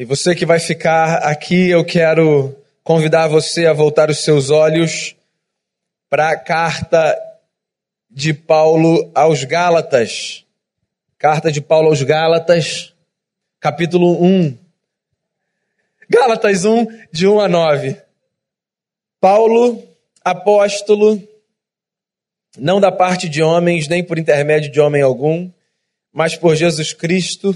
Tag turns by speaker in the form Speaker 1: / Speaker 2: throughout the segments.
Speaker 1: E você que vai ficar aqui, eu quero convidar você a voltar os seus olhos para a carta de Paulo aos Gálatas. Carta de Paulo aos Gálatas, capítulo 1. Gálatas 1, de 1 a 9. Paulo, apóstolo, não da parte de homens, nem por intermédio de homem algum, mas por Jesus Cristo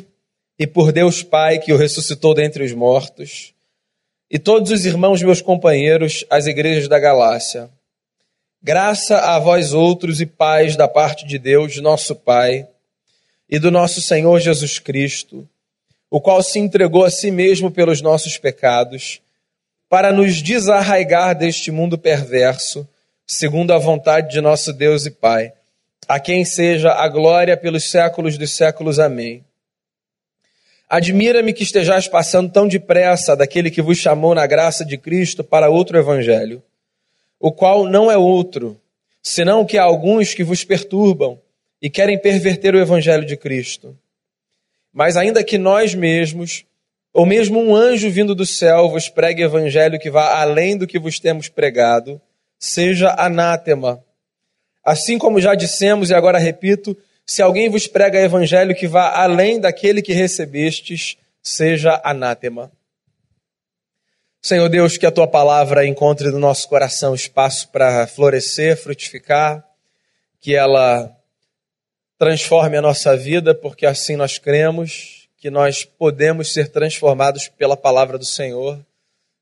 Speaker 1: e por Deus Pai que o ressuscitou dentre os mortos, e todos os irmãos meus companheiros, as igrejas da Galácia. Graça a vós outros e paz da parte de Deus, nosso Pai, e do nosso Senhor Jesus Cristo, o qual se entregou a si mesmo pelos nossos pecados, para nos desarraigar deste mundo perverso, segundo a vontade de nosso Deus e Pai, a quem seja a glória pelos séculos dos séculos. Amém. Admira-me que estejais passando tão depressa daquele que vos chamou na graça de Cristo para outro evangelho, o qual não é outro, senão que há alguns que vos perturbam e querem perverter o evangelho de Cristo. Mas ainda que nós mesmos, ou mesmo um anjo vindo do céu, vos pregue evangelho que vá além do que vos temos pregado, seja anátema. Assim como já dissemos e agora repito, se alguém vos prega evangelho que vá além daquele que recebestes, seja anátema. Senhor Deus, que a tua palavra encontre no nosso coração espaço para florescer, frutificar, que ela transforme a nossa vida, porque assim nós cremos que nós podemos ser transformados pela palavra do Senhor.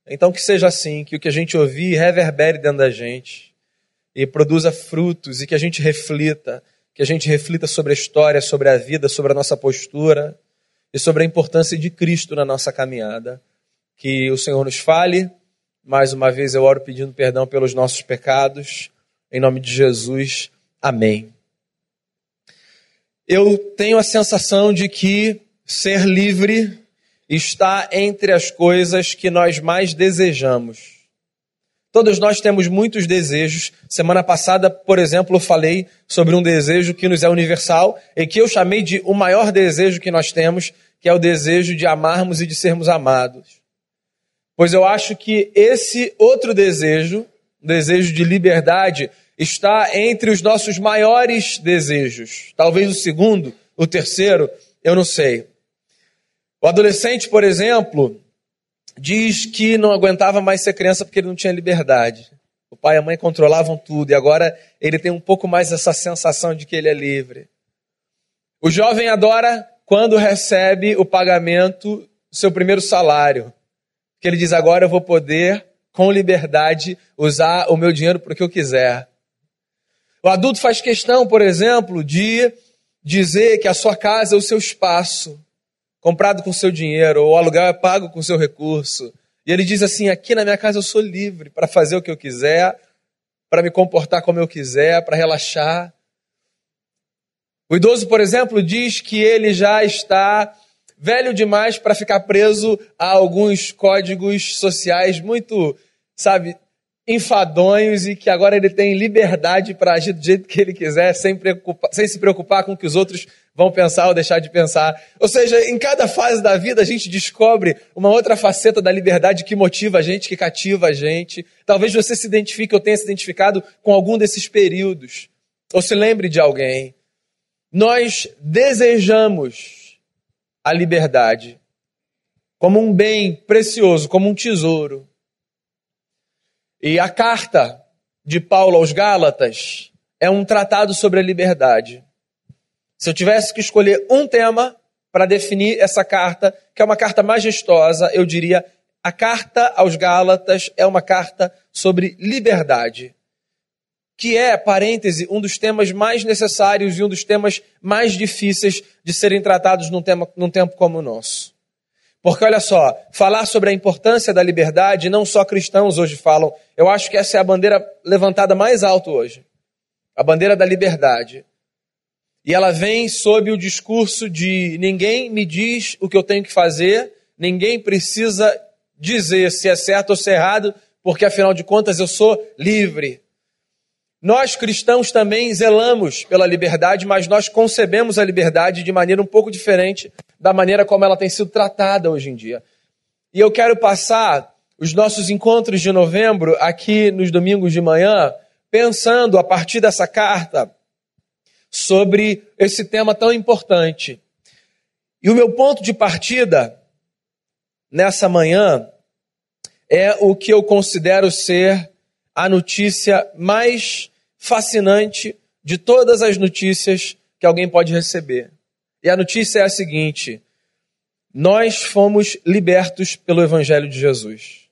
Speaker 1: Então que seja assim, que o que a gente ouvir reverbere dentro da gente e produza frutos e que a gente reflita que a gente reflita sobre a história, sobre a vida, sobre a nossa postura e sobre a importância de Cristo na nossa caminhada. Que o Senhor nos fale. Mais uma vez eu oro pedindo perdão pelos nossos pecados. Em nome de Jesus. Amém. Eu tenho a sensação de que ser livre está entre as coisas que nós mais desejamos. Todos nós temos muitos desejos. Semana passada, por exemplo, falei sobre um desejo que nos é universal e que eu chamei de o maior desejo que nós temos, que é o desejo de amarmos e de sermos amados. Pois eu acho que esse outro desejo, o desejo de liberdade, está entre os nossos maiores desejos. Talvez o segundo, o terceiro, eu não sei. O adolescente, por exemplo, diz que não aguentava mais ser criança porque ele não tinha liberdade. O pai e a mãe controlavam tudo e agora ele tem um pouco mais essa sensação de que ele é livre. O jovem adora quando recebe o pagamento do seu primeiro salário. Que ele diz: agora eu vou poder, com liberdade, usar o meu dinheiro para o que eu quiser. O adulto faz questão, por exemplo, de dizer que a sua casa é o seu espaço comprado com seu dinheiro, ou o aluguel é pago com seu recurso. E ele diz assim: aqui na minha casa eu sou livre para fazer o que eu quiser, para me comportar como eu quiser, para relaxar. O idoso, por exemplo, diz que ele já está velho demais para ficar preso a alguns códigos sociais muito, sabe, enfadonhos e que agora ele tem liberdade para agir do jeito que ele quiser, sem, sem se preocupar com o que os outros vão pensar ou deixar de pensar. Ou seja, em cada fase da vida a gente descobre uma outra faceta da liberdade que motiva a gente, que cativa a gente. Talvez você se identifique ou tenha se identificado com algum desses períodos, ou se lembre de alguém. Nós desejamos a liberdade como um bem precioso, como um tesouro. E a carta de Paulo aos Gálatas é um tratado sobre a liberdade. Se eu tivesse que escolher um tema para definir essa carta, que é uma carta majestosa, eu diria a carta aos Gálatas é uma carta sobre liberdade, que é, parêntese, um dos temas mais necessários e um dos temas mais difíceis de serem tratados num, tema, num tempo como o nosso. Porque olha só, falar sobre a importância da liberdade, não só cristãos hoje falam, eu acho que essa é a bandeira levantada mais alto hoje. A bandeira da liberdade. E ela vem sob o discurso de ninguém me diz o que eu tenho que fazer, ninguém precisa dizer se é certo ou se é errado, porque afinal de contas eu sou livre. Nós cristãos também zelamos pela liberdade, mas nós concebemos a liberdade de maneira um pouco diferente da maneira como ela tem sido tratada hoje em dia. E eu quero passar os nossos encontros de novembro aqui nos domingos de manhã, pensando a partir dessa carta sobre esse tema tão importante. E o meu ponto de partida nessa manhã é o que eu considero ser a notícia mais fascinante de todas as notícias que alguém pode receber. E a notícia é a seguinte: nós fomos libertos pelo Evangelho de Jesus.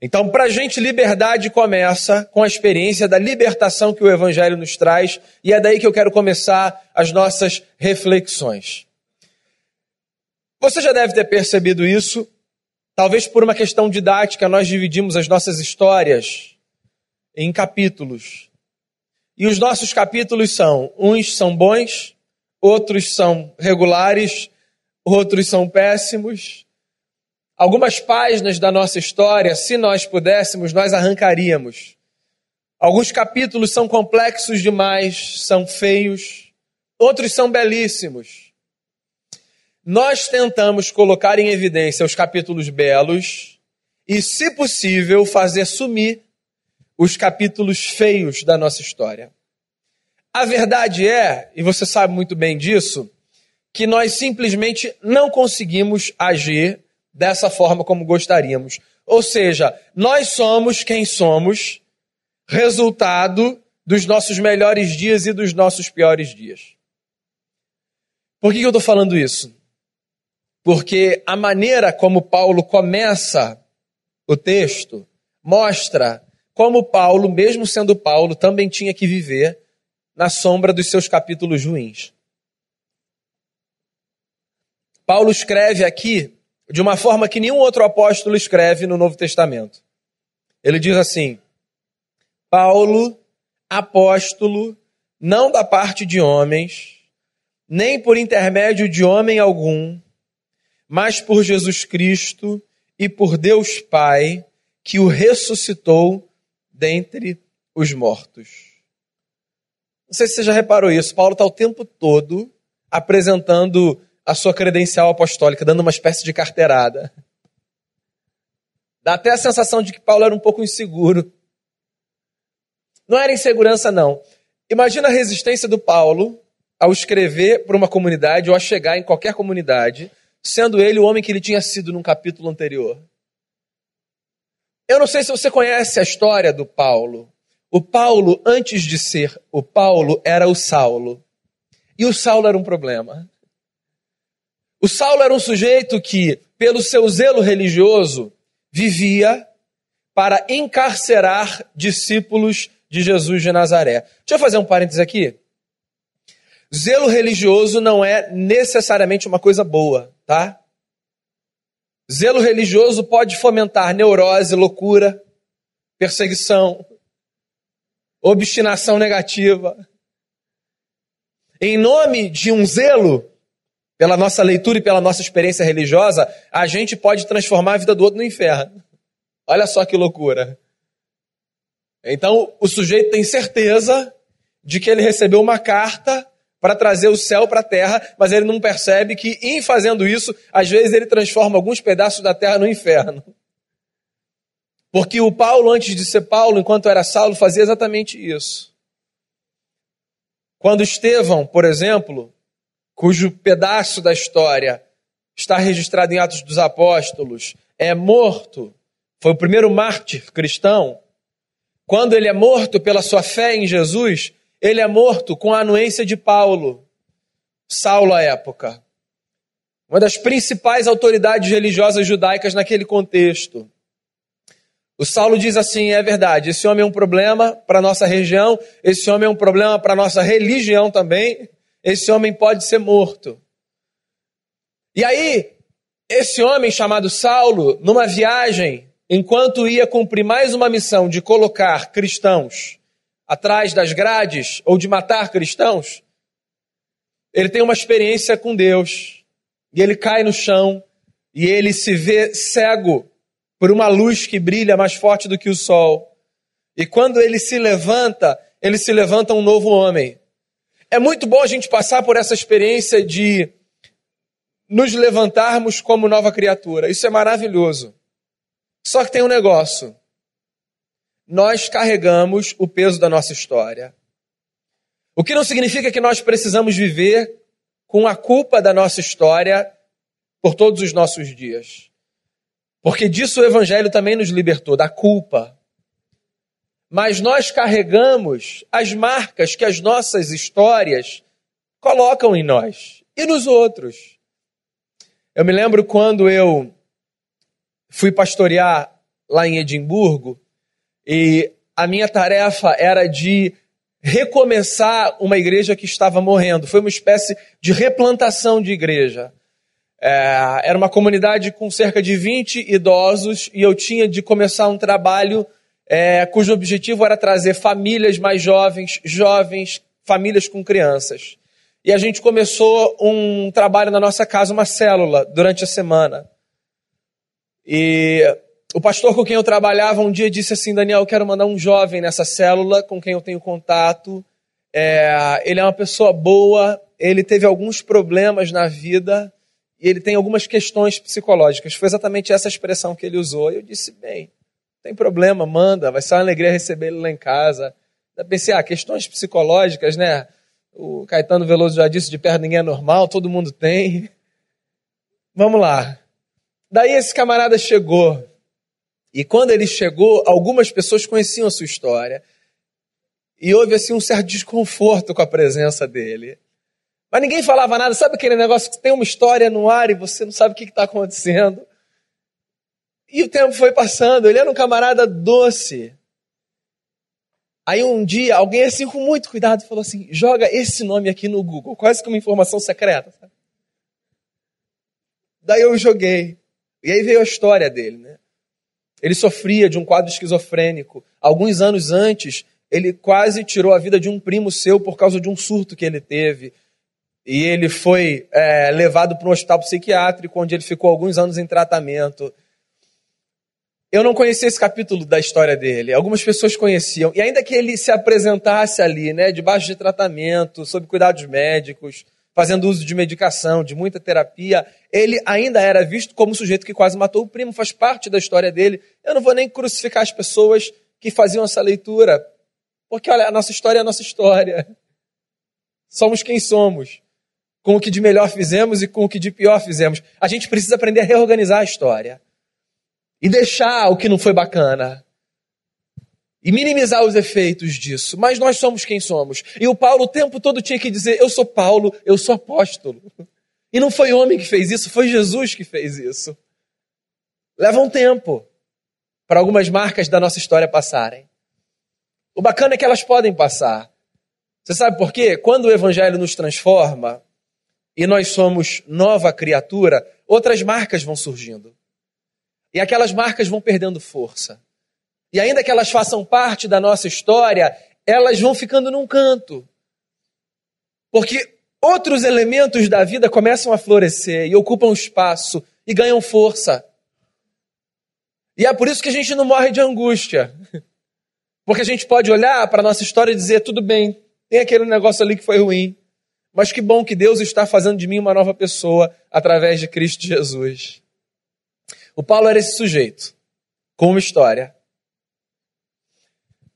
Speaker 1: Então, para a gente, liberdade começa com a experiência da libertação que o Evangelho nos traz, e é daí que eu quero começar as nossas reflexões. Você já deve ter percebido isso, talvez por uma questão didática, nós dividimos as nossas histórias em capítulos. E os nossos capítulos são: uns são bons, outros são regulares, outros são péssimos. Algumas páginas da nossa história, se nós pudéssemos, nós arrancaríamos. Alguns capítulos são complexos demais, são feios, outros são belíssimos. Nós tentamos colocar em evidência os capítulos belos e, se possível, fazer sumir os capítulos feios da nossa história. A verdade é, e você sabe muito bem disso, que nós simplesmente não conseguimos agir dessa forma como gostaríamos. Ou seja, nós somos quem somos, resultado dos nossos melhores dias e dos nossos piores dias. Por que eu estou falando isso? porque a maneira como Paulo começa o texto mostra como Paulo, mesmo sendo Paulo, também tinha que viver na sombra dos seus capítulos ruins. Paulo escreve aqui de uma forma que nenhum outro apóstolo escreve no Novo Testamento. Ele diz assim: Paulo, apóstolo, não da parte de homens, nem por intermédio de homem algum, mas por Jesus Cristo e por Deus Pai, que o ressuscitou dentre os mortos. Não sei se você já reparou isso, Paulo está o tempo todo apresentando a sua credencial apostólica, dando uma espécie de carteirada. Dá até a sensação de que Paulo era um pouco inseguro. Não era insegurança, não. Imagina a resistência do Paulo ao escrever para uma comunidade ou a chegar em qualquer comunidade sendo ele o homem que ele tinha sido num capítulo anterior. Eu não sei se você conhece a história do Paulo. O Paulo, antes de ser o Paulo, era o Saulo. E o Saulo era um problema. O Saulo era um sujeito que, pelo seu zelo religioso, vivia para encarcerar discípulos de Jesus de Nazaré. Deixa eu fazer um parênteses aqui. Zelo religioso não é necessariamente uma coisa boa tá? Zelo religioso pode fomentar neurose, loucura, perseguição, obstinação negativa. Em nome de um zelo, pela nossa leitura e pela nossa experiência religiosa, a gente pode transformar a vida do outro no inferno. Olha só que loucura. Então, o sujeito tem certeza de que ele recebeu uma carta para trazer o céu para a terra, mas ele não percebe que, em fazendo isso, às vezes ele transforma alguns pedaços da terra no inferno. Porque o Paulo, antes de ser Paulo, enquanto era Saulo, fazia exatamente isso. Quando Estevão, por exemplo, cujo pedaço da história está registrado em Atos dos Apóstolos, é morto, foi o primeiro mártir cristão. Quando ele é morto pela sua fé em Jesus, ele é morto com a anuência de Paulo, Saulo à época. Uma das principais autoridades religiosas judaicas naquele contexto. O Saulo diz assim: é verdade, esse homem é um problema para a nossa região, esse homem é um problema para a nossa religião também, esse homem pode ser morto. E aí, esse homem chamado Saulo, numa viagem, enquanto ia cumprir mais uma missão de colocar cristãos atrás das grades ou de matar cristãos, ele tem uma experiência com Deus e ele cai no chão e ele se vê cego por uma luz que brilha mais forte do que o sol. E quando ele se levanta, ele se levanta um novo homem. É muito bom a gente passar por essa experiência de nos levantarmos como nova criatura. Isso é maravilhoso. Só que tem um negócio. Nós carregamos o peso da nossa história. O que não significa que nós precisamos viver com a culpa da nossa história por todos os nossos dias. Porque disso o Evangelho também nos libertou, da culpa. Mas nós carregamos as marcas que as nossas histórias colocam em nós e nos outros. Eu me lembro quando eu fui pastorear lá em Edimburgo e a minha tarefa era de recomeçar uma igreja que estava morrendo. Foi uma espécie de replantação de igreja. É, era uma comunidade com cerca de 20 idosos e eu tinha de começar um trabalho é, cujo objetivo era trazer famílias mais jovens, jovens, famílias com crianças. E a gente começou um trabalho na nossa casa, uma célula, durante a semana. E o pastor com quem eu trabalhava um dia disse assim: Daniel, eu quero mandar um jovem nessa célula com quem eu tenho contato. É, ele é uma pessoa boa, ele teve alguns problemas na vida e ele tem algumas questões psicológicas. Foi exatamente essa expressão que ele usou. E eu disse: bem, não tem problema, manda, vai ser uma alegria receber ele lá em casa. Eu pensei: ah, questões psicológicas, né? O Caetano Veloso já disse: de perto ninguém é normal, todo mundo tem. Vamos lá. Daí esse camarada chegou e quando ele chegou, algumas pessoas conheciam a sua história. E houve assim um certo desconforto com a presença dele. Mas ninguém falava nada. Sabe aquele negócio que tem uma história no ar e você não sabe o que está acontecendo? E o tempo foi passando. Ele era um camarada doce. Aí um dia, alguém assim com muito cuidado falou assim: joga esse nome aqui no Google, quase como informação secreta. Daí eu joguei. E aí veio a história dele, né? Ele sofria de um quadro esquizofrênico. Alguns anos antes, ele quase tirou a vida de um primo seu por causa de um surto que ele teve. E ele foi é, levado para um hospital psiquiátrico, onde ele ficou alguns anos em tratamento. Eu não conhecia esse capítulo da história dele. Algumas pessoas conheciam. E ainda que ele se apresentasse ali, né, debaixo de tratamento, sob cuidados médicos, fazendo uso de medicação, de muita terapia, ele ainda era visto como um sujeito que quase matou o primo, faz parte da história dele. Eu não vou nem crucificar as pessoas que faziam essa leitura, porque olha, a nossa história é a nossa história. Somos quem somos, com o que de melhor fizemos e com o que de pior fizemos. A gente precisa aprender a reorganizar a história e deixar o que não foi bacana e minimizar os efeitos disso. Mas nós somos quem somos. E o Paulo o tempo todo tinha que dizer: Eu sou Paulo, eu sou apóstolo. E não foi homem que fez isso, foi Jesus que fez isso. Leva um tempo para algumas marcas da nossa história passarem. O bacana é que elas podem passar. Você sabe por quê? Quando o Evangelho nos transforma e nós somos nova criatura, outras marcas vão surgindo. E aquelas marcas vão perdendo força. E ainda que elas façam parte da nossa história, elas vão ficando num canto. Porque outros elementos da vida começam a florescer e ocupam espaço e ganham força. E é por isso que a gente não morre de angústia. Porque a gente pode olhar para a nossa história e dizer: tudo bem, tem aquele negócio ali que foi ruim, mas que bom que Deus está fazendo de mim uma nova pessoa através de Cristo Jesus. O Paulo era esse sujeito, com uma história.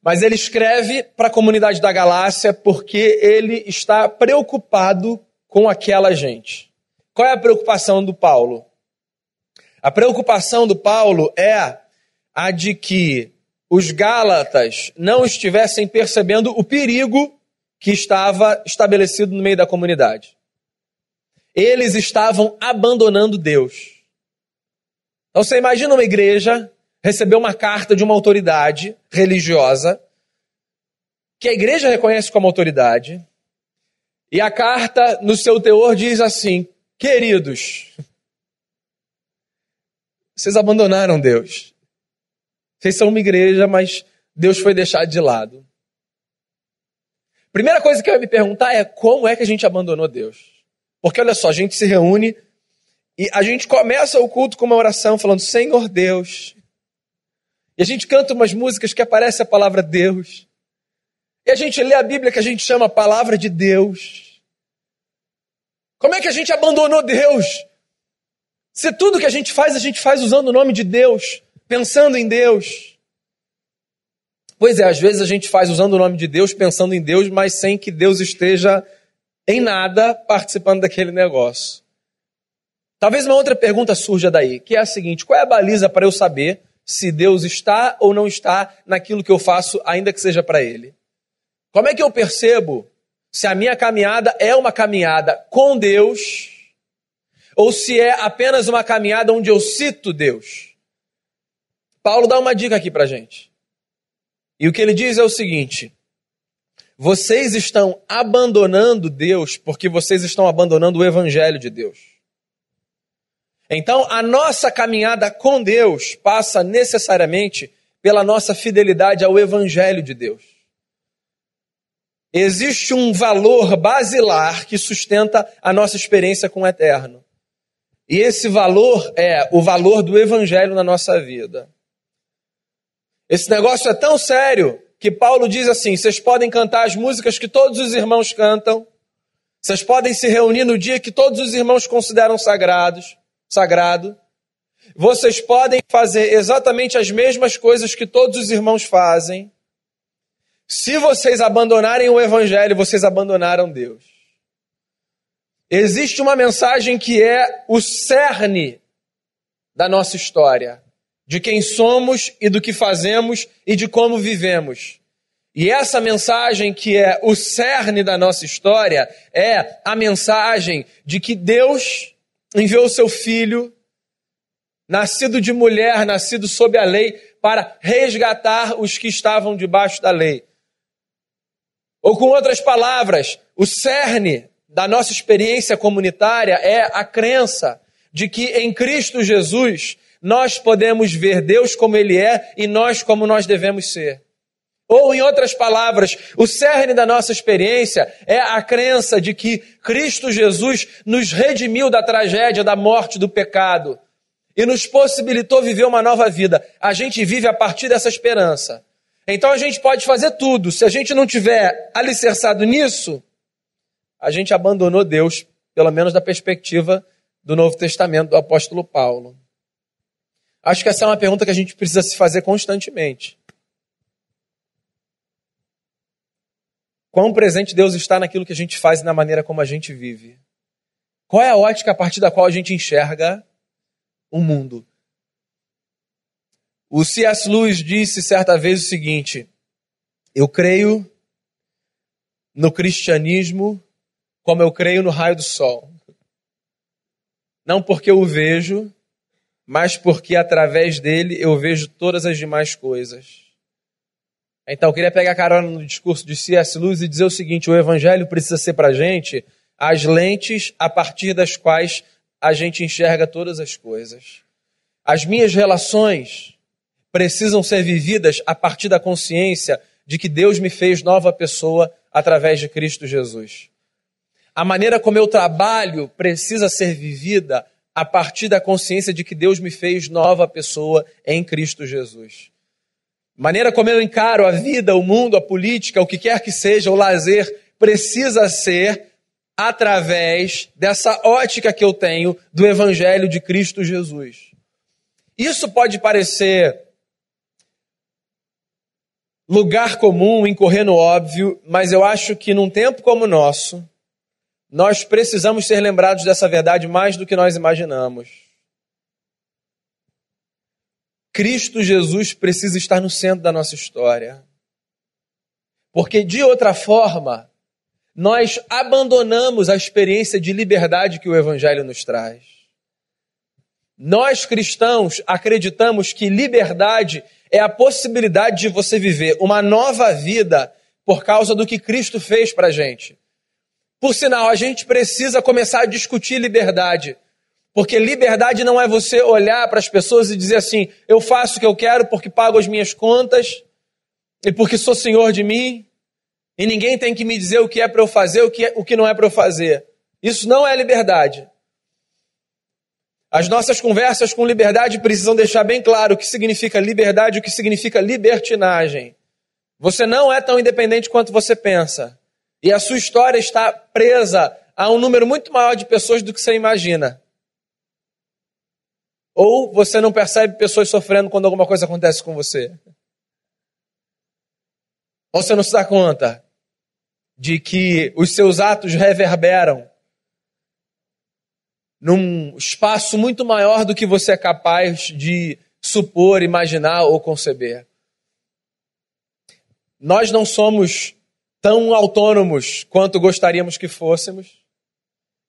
Speaker 1: Mas ele escreve para a comunidade da Galácia porque ele está preocupado com aquela gente. Qual é a preocupação do Paulo? A preocupação do Paulo é a de que os Gálatas não estivessem percebendo o perigo que estava estabelecido no meio da comunidade. Eles estavam abandonando Deus. Então você imagina uma igreja recebeu uma carta de uma autoridade religiosa, que a igreja reconhece como autoridade, e a carta, no seu teor, diz assim: Queridos, vocês abandonaram Deus. Vocês são uma igreja, mas Deus foi deixado de lado. Primeira coisa que eu ia me perguntar é como é que a gente abandonou Deus? Porque olha só, a gente se reúne e a gente começa o culto com uma oração falando: Senhor Deus, e a gente canta umas músicas que aparece a palavra Deus. E a gente lê a Bíblia que a gente chama a palavra de Deus. Como é que a gente abandonou Deus? Se tudo que a gente faz, a gente faz usando o nome de Deus, pensando em Deus. Pois é, às vezes a gente faz usando o nome de Deus, pensando em Deus, mas sem que Deus esteja em nada participando daquele negócio. Talvez uma outra pergunta surja daí, que é a seguinte: qual é a baliza para eu saber se Deus está ou não está naquilo que eu faço, ainda que seja para Ele? Como é que eu percebo se a minha caminhada é uma caminhada com Deus ou se é apenas uma caminhada onde eu cito Deus? Paulo dá uma dica aqui para gente. E o que ele diz é o seguinte: vocês estão abandonando Deus porque vocês estão abandonando o Evangelho de Deus. Então, a nossa caminhada com Deus passa necessariamente pela nossa fidelidade ao Evangelho de Deus. Existe um valor basilar que sustenta a nossa experiência com o eterno. E esse valor é o valor do Evangelho na nossa vida. Esse negócio é tão sério que Paulo diz assim: vocês podem cantar as músicas que todos os irmãos cantam, vocês podem se reunir no dia que todos os irmãos consideram sagrados, sagrado. Vocês podem fazer exatamente as mesmas coisas que todos os irmãos fazem. Se vocês abandonarem o evangelho, vocês abandonaram Deus. Existe uma mensagem que é o cerne da nossa história de quem somos e do que fazemos e de como vivemos. E essa mensagem, que é o cerne da nossa história, é a mensagem de que Deus enviou o seu filho, nascido de mulher, nascido sob a lei, para resgatar os que estavam debaixo da lei. Ou, com outras palavras, o cerne da nossa experiência comunitária é a crença de que em Cristo Jesus nós podemos ver Deus como Ele é e nós como nós devemos ser. Ou, em outras palavras, o cerne da nossa experiência é a crença de que Cristo Jesus nos redimiu da tragédia, da morte, do pecado e nos possibilitou viver uma nova vida. A gente vive a partir dessa esperança. Então a gente pode fazer tudo. Se a gente não tiver alicerçado nisso, a gente abandonou Deus, pelo menos da perspectiva do Novo Testamento do apóstolo Paulo. Acho que essa é uma pergunta que a gente precisa se fazer constantemente. Quão presente Deus está naquilo que a gente faz e na maneira como a gente vive? Qual é a ótica a partir da qual a gente enxerga o mundo? O C.S. Lewis disse certa vez o seguinte: Eu creio no cristianismo como eu creio no raio do sol. Não porque eu o vejo, mas porque através dele eu vejo todas as demais coisas. Então, eu queria pegar carona no discurso de C.S. Lewis e dizer o seguinte: o evangelho precisa ser para a gente as lentes a partir das quais a gente enxerga todas as coisas. As minhas relações precisam ser vividas a partir da consciência de que Deus me fez nova pessoa através de Cristo Jesus. A maneira como eu trabalho precisa ser vivida a partir da consciência de que Deus me fez nova pessoa em Cristo Jesus. Maneira como eu encaro a vida, o mundo, a política, o que quer que seja, o lazer, precisa ser através dessa ótica que eu tenho do Evangelho de Cristo Jesus. Isso pode parecer lugar comum, incorrer no óbvio, mas eu acho que num tempo como o nosso, nós precisamos ser lembrados dessa verdade mais do que nós imaginamos. Cristo Jesus precisa estar no centro da nossa história. Porque de outra forma, nós abandonamos a experiência de liberdade que o Evangelho nos traz. Nós cristãos acreditamos que liberdade é a possibilidade de você viver uma nova vida por causa do que Cristo fez para a gente. Por sinal, a gente precisa começar a discutir liberdade. Porque liberdade não é você olhar para as pessoas e dizer assim: eu faço o que eu quero porque pago as minhas contas e porque sou senhor de mim, e ninguém tem que me dizer o que é para eu fazer, o que, é, o que não é para eu fazer. Isso não é liberdade. As nossas conversas com liberdade precisam deixar bem claro o que significa liberdade e o que significa libertinagem. Você não é tão independente quanto você pensa. E a sua história está presa a um número muito maior de pessoas do que você imagina. Ou você não percebe pessoas sofrendo quando alguma coisa acontece com você? Ou você não se dá conta de que os seus atos reverberam num espaço muito maior do que você é capaz de supor, imaginar ou conceber? Nós não somos tão autônomos quanto gostaríamos que fôssemos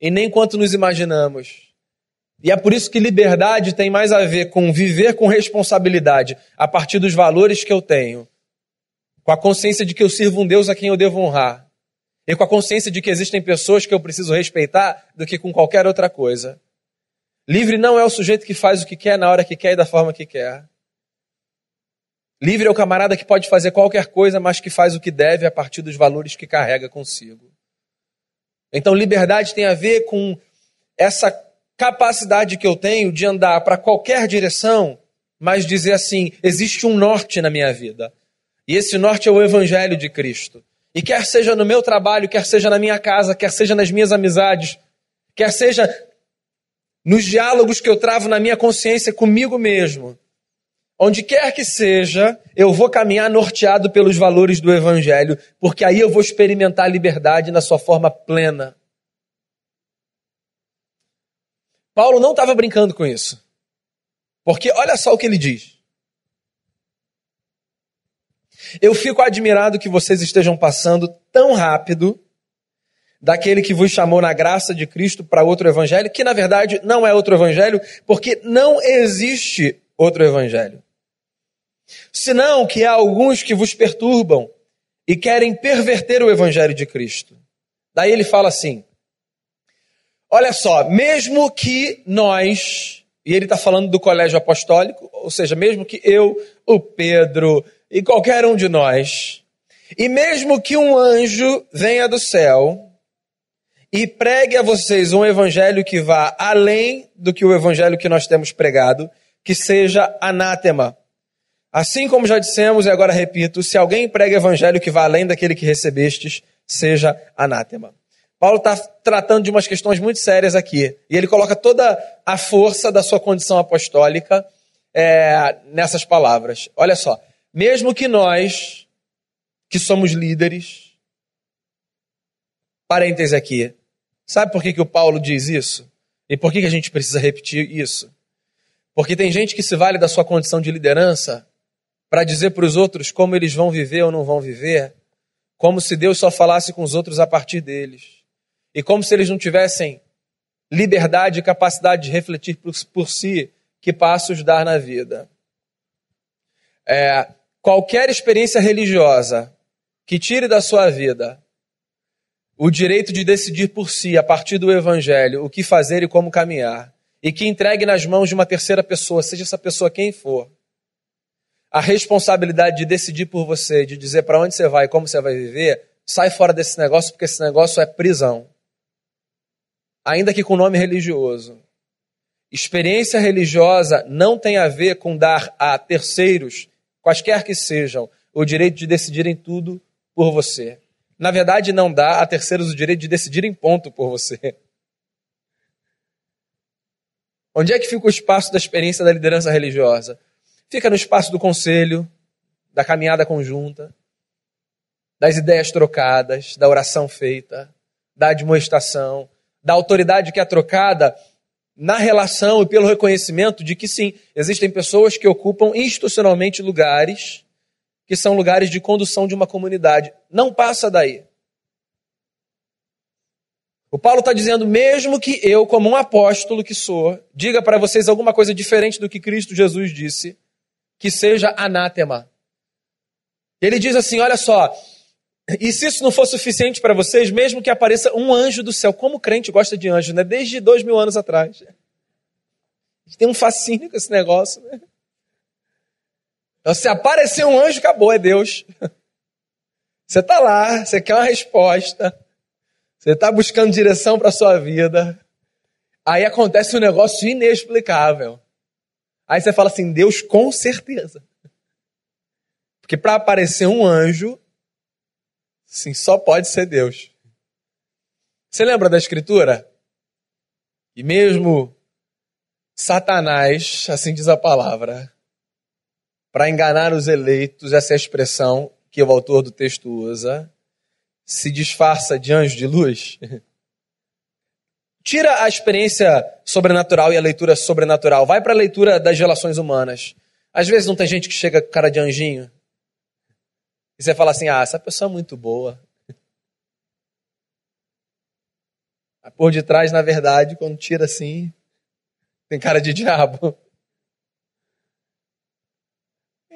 Speaker 1: e nem quanto nos imaginamos. E é por isso que liberdade tem mais a ver com viver com responsabilidade a partir dos valores que eu tenho, com a consciência de que eu sirvo um Deus a quem eu devo honrar, e com a consciência de que existem pessoas que eu preciso respeitar, do que com qualquer outra coisa. Livre não é o sujeito que faz o que quer na hora que quer e da forma que quer. Livre é o camarada que pode fazer qualquer coisa, mas que faz o que deve a partir dos valores que carrega consigo. Então, liberdade tem a ver com essa capacidade que eu tenho de andar para qualquer direção, mas dizer assim: existe um norte na minha vida. E esse norte é o Evangelho de Cristo. E quer seja no meu trabalho, quer seja na minha casa, quer seja nas minhas amizades, quer seja nos diálogos que eu travo na minha consciência comigo mesmo, Onde quer que seja, eu vou caminhar norteado pelos valores do Evangelho, porque aí eu vou experimentar a liberdade na sua forma plena. Paulo não estava brincando com isso. Porque olha só o que ele diz. Eu fico admirado que vocês estejam passando tão rápido daquele que vos chamou na graça de Cristo para outro evangelho, que na verdade não é outro evangelho, porque não existe outro evangelho senão que há alguns que vos perturbam e querem perverter o evangelho de Cristo. Daí ele fala assim: olha só, mesmo que nós, e ele está falando do colégio apostólico, ou seja, mesmo que eu, o Pedro e qualquer um de nós, e mesmo que um anjo venha do céu e pregue a vocês um evangelho que vá além do que o evangelho que nós temos pregado, que seja anátema Assim como já dissemos e agora repito, se alguém prega evangelho que vá além daquele que recebestes, seja anátema. Paulo está tratando de umas questões muito sérias aqui. E ele coloca toda a força da sua condição apostólica é, nessas palavras. Olha só. Mesmo que nós, que somos líderes, parêntese aqui, sabe por que, que o Paulo diz isso? E por que, que a gente precisa repetir isso? Porque tem gente que se vale da sua condição de liderança para dizer para os outros como eles vão viver ou não vão viver, como se Deus só falasse com os outros a partir deles. E como se eles não tivessem liberdade e capacidade de refletir por, por si que passos dar na vida. É, qualquer experiência religiosa que tire da sua vida o direito de decidir por si, a partir do Evangelho, o que fazer e como caminhar, e que entregue nas mãos de uma terceira pessoa, seja essa pessoa quem for, a responsabilidade de decidir por você, de dizer para onde você vai e como você vai viver, sai fora desse negócio, porque esse negócio é prisão. Ainda que com nome religioso. Experiência religiosa não tem a ver com dar a terceiros, quaisquer que sejam, o direito de decidirem tudo por você. Na verdade, não dá a terceiros o direito de decidirem ponto por você. Onde é que fica o espaço da experiência da liderança religiosa? Fica no espaço do conselho, da caminhada conjunta, das ideias trocadas, da oração feita, da admoestação, da autoridade que é trocada na relação e pelo reconhecimento de que sim, existem pessoas que ocupam institucionalmente lugares que são lugares de condução de uma comunidade. Não passa daí. O Paulo está dizendo, mesmo que eu, como um apóstolo que sou, diga para vocês alguma coisa diferente do que Cristo Jesus disse, que seja anátema. Ele diz assim: olha só, e se isso não for suficiente para vocês, mesmo que apareça um anjo do céu, como crente gosta de anjo, né? Desde dois mil anos atrás. Tem um fascínio com esse negócio, né? Então, se aparecer um anjo, acabou, é Deus. Você está lá, você quer uma resposta, você está buscando direção para sua vida. Aí acontece um negócio inexplicável. Aí você fala assim: Deus, com certeza. Porque para aparecer um anjo, sim, só pode ser Deus. Você lembra da escritura? E mesmo Satanás, assim diz a palavra, para enganar os eleitos, essa é a expressão que o autor do texto usa, se disfarça de anjo de luz. Tira a experiência sobrenatural e a leitura sobrenatural. Vai para a leitura das relações humanas. Às vezes não tem gente que chega com cara de anjinho. E você fala assim: ah, essa pessoa é muito boa. Por detrás, na verdade, quando tira assim, tem cara de diabo.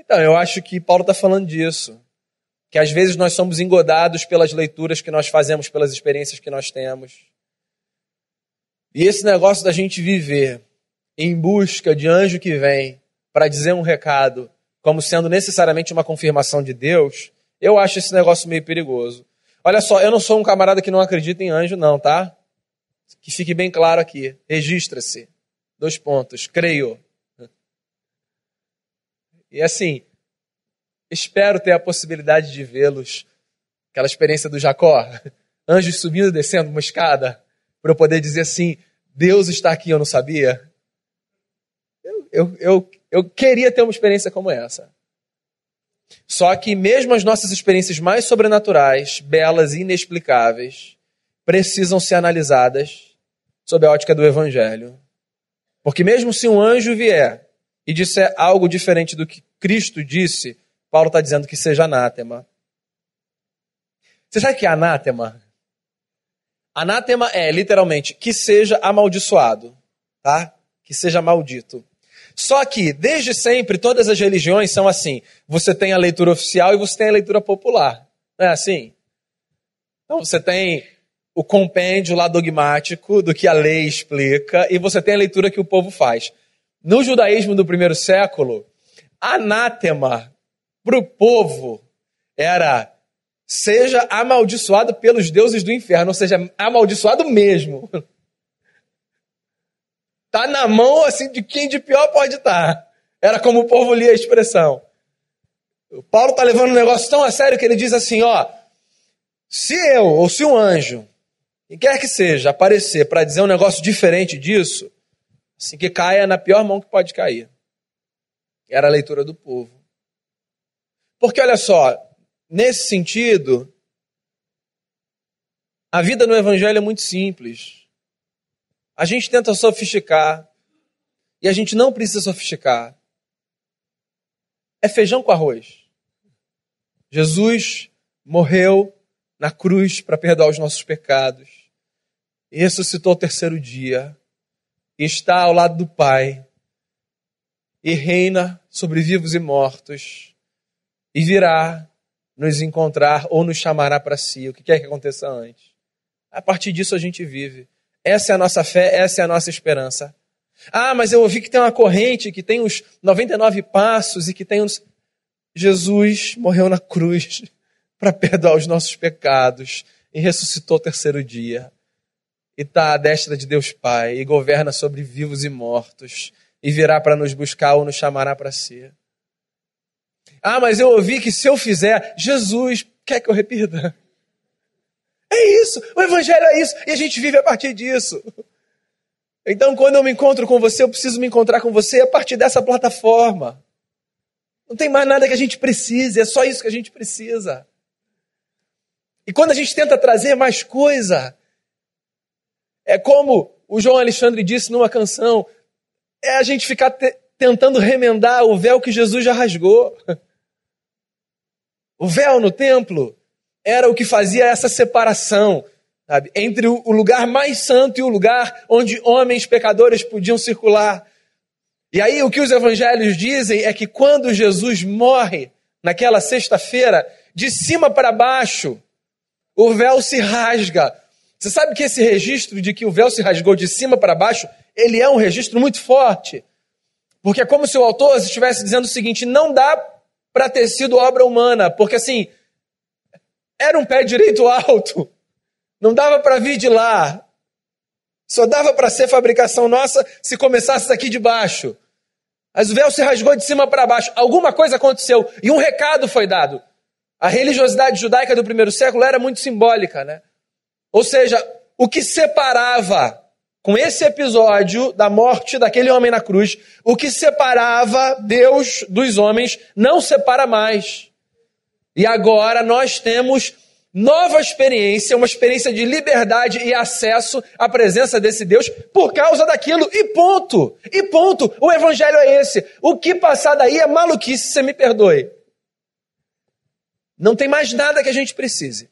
Speaker 1: Então, eu acho que Paulo está falando disso. Que às vezes nós somos engodados pelas leituras que nós fazemos, pelas experiências que nós temos. E esse negócio da gente viver em busca de anjo que vem para dizer um recado, como sendo necessariamente uma confirmação de Deus, eu acho esse negócio meio perigoso. Olha só, eu não sou um camarada que não acredita em anjo, não, tá? Que fique bem claro aqui. Registra-se. Dois pontos. Creio. E assim, espero ter a possibilidade de vê-los. Aquela experiência do Jacó. Anjos subindo e descendo uma escada. Para eu poder dizer assim: Deus está aqui, eu não sabia. Eu, eu, eu, eu queria ter uma experiência como essa. Só que, mesmo as nossas experiências mais sobrenaturais, belas e inexplicáveis, precisam ser analisadas sob a ótica do Evangelho. Porque mesmo se um anjo vier e disser algo diferente do que Cristo disse, Paulo está dizendo que seja anátema. Você sabe o que é anátema? Anátema é, literalmente, que seja amaldiçoado, tá? Que seja maldito. Só que, desde sempre, todas as religiões são assim. Você tem a leitura oficial e você tem a leitura popular. Não é assim? Então, você tem o compêndio lá dogmático do que a lei explica e você tem a leitura que o povo faz. No judaísmo do primeiro século, anátema para o povo era seja amaldiçoado pelos deuses do inferno, ou seja, amaldiçoado mesmo. Tá na mão assim de quem de pior pode estar. Tá. Era como o povo lia a expressão. O Paulo está levando um negócio tão a sério que ele diz assim, ó, se eu ou se um anjo e quer que seja, aparecer para dizer um negócio diferente disso, assim que caia na pior mão que pode cair. Era a leitura do povo. Porque olha só, nesse sentido, a vida no Evangelho é muito simples. A gente tenta sofisticar, e a gente não precisa sofisticar. É feijão com arroz. Jesus morreu na cruz para perdoar os nossos pecados e ressuscitou ao terceiro dia, e está ao lado do Pai, e reina sobre vivos e mortos, e virá nos encontrar ou nos chamará para si, o que quer que aconteça antes. A partir disso a gente vive. Essa é a nossa fé, essa é a nossa esperança. Ah, mas eu ouvi que tem uma corrente que tem os 99 passos e que tem uns. Jesus morreu na cruz para perdoar os nossos pecados e ressuscitou ao terceiro dia e está à destra de Deus Pai e governa sobre vivos e mortos e virá para nos buscar ou nos chamará para si. Ah, mas eu ouvi que se eu fizer, Jesus quer que eu repita. É isso, o Evangelho é isso, e a gente vive a partir disso. Então, quando eu me encontro com você, eu preciso me encontrar com você a partir dessa plataforma. Não tem mais nada que a gente precise, é só isso que a gente precisa. E quando a gente tenta trazer mais coisa, é como o João Alexandre disse numa canção: é a gente ficar te tentando remendar o véu que Jesus já rasgou. O véu no templo era o que fazia essa separação sabe, entre o lugar mais santo e o lugar onde homens pecadores podiam circular. E aí o que os evangelhos dizem é que quando Jesus morre, naquela sexta-feira, de cima para baixo, o véu se rasga, você sabe que esse registro de que o véu se rasgou de cima para baixo, ele é um registro muito forte. Porque é como se o autor estivesse dizendo o seguinte: não dá para ter sido obra humana, porque assim, era um pé direito alto, não dava para vir de lá, só dava para ser fabricação nossa se começasse daqui de baixo. Mas o véu se rasgou de cima para baixo, alguma coisa aconteceu e um recado foi dado. A religiosidade judaica do primeiro século era muito simbólica, né? Ou seja, o que separava com esse episódio da morte daquele homem na cruz, o que separava Deus dos homens não separa mais. E agora nós temos nova experiência, uma experiência de liberdade e acesso à presença desse Deus por causa daquilo. E ponto. E ponto. O evangelho é esse. O que passar daí é maluquice, você me perdoe. Não tem mais nada que a gente precise.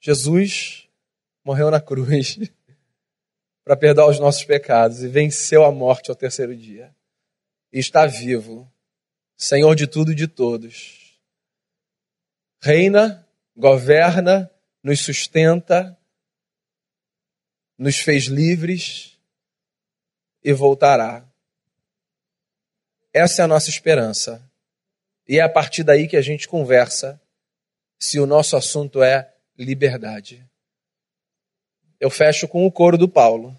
Speaker 1: Jesus morreu na cruz para perdoar os nossos pecados e venceu a morte ao terceiro dia. E está vivo, Senhor de tudo e de todos. Reina, governa, nos sustenta, nos fez livres e voltará. Essa é a nossa esperança. E é a partir daí que a gente conversa se o nosso assunto é liberdade. Eu fecho com o coro do Paulo.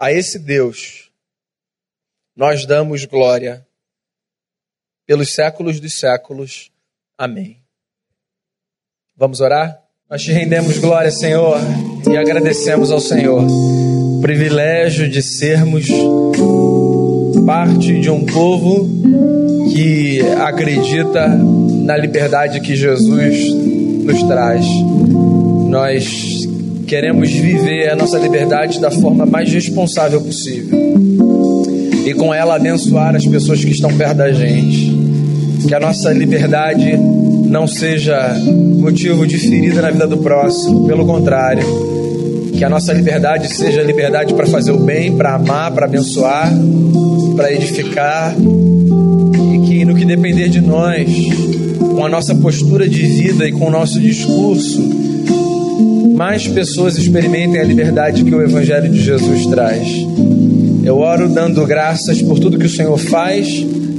Speaker 1: A esse Deus nós damos glória pelos séculos dos séculos. Amém. Vamos orar? Nós te rendemos glória, Senhor, e agradecemos ao Senhor o privilégio de sermos parte de um povo que acredita na liberdade que Jesus nos traz. Nós queremos viver a nossa liberdade da forma mais responsável possível. E com ela abençoar as pessoas que estão perto da gente. Que a nossa liberdade não seja motivo de ferida na vida do próximo, pelo contrário, que a nossa liberdade seja liberdade para fazer o bem, para amar, para abençoar, para edificar. E que no que depender de nós com a nossa postura de vida e com o nosso discurso, mais pessoas experimentem a liberdade que o Evangelho de Jesus traz. Eu oro dando graças por tudo que o Senhor faz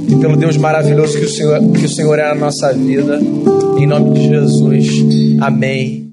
Speaker 1: e pelo Deus maravilhoso que o Senhor, que o Senhor é na nossa vida. Em nome de Jesus. Amém.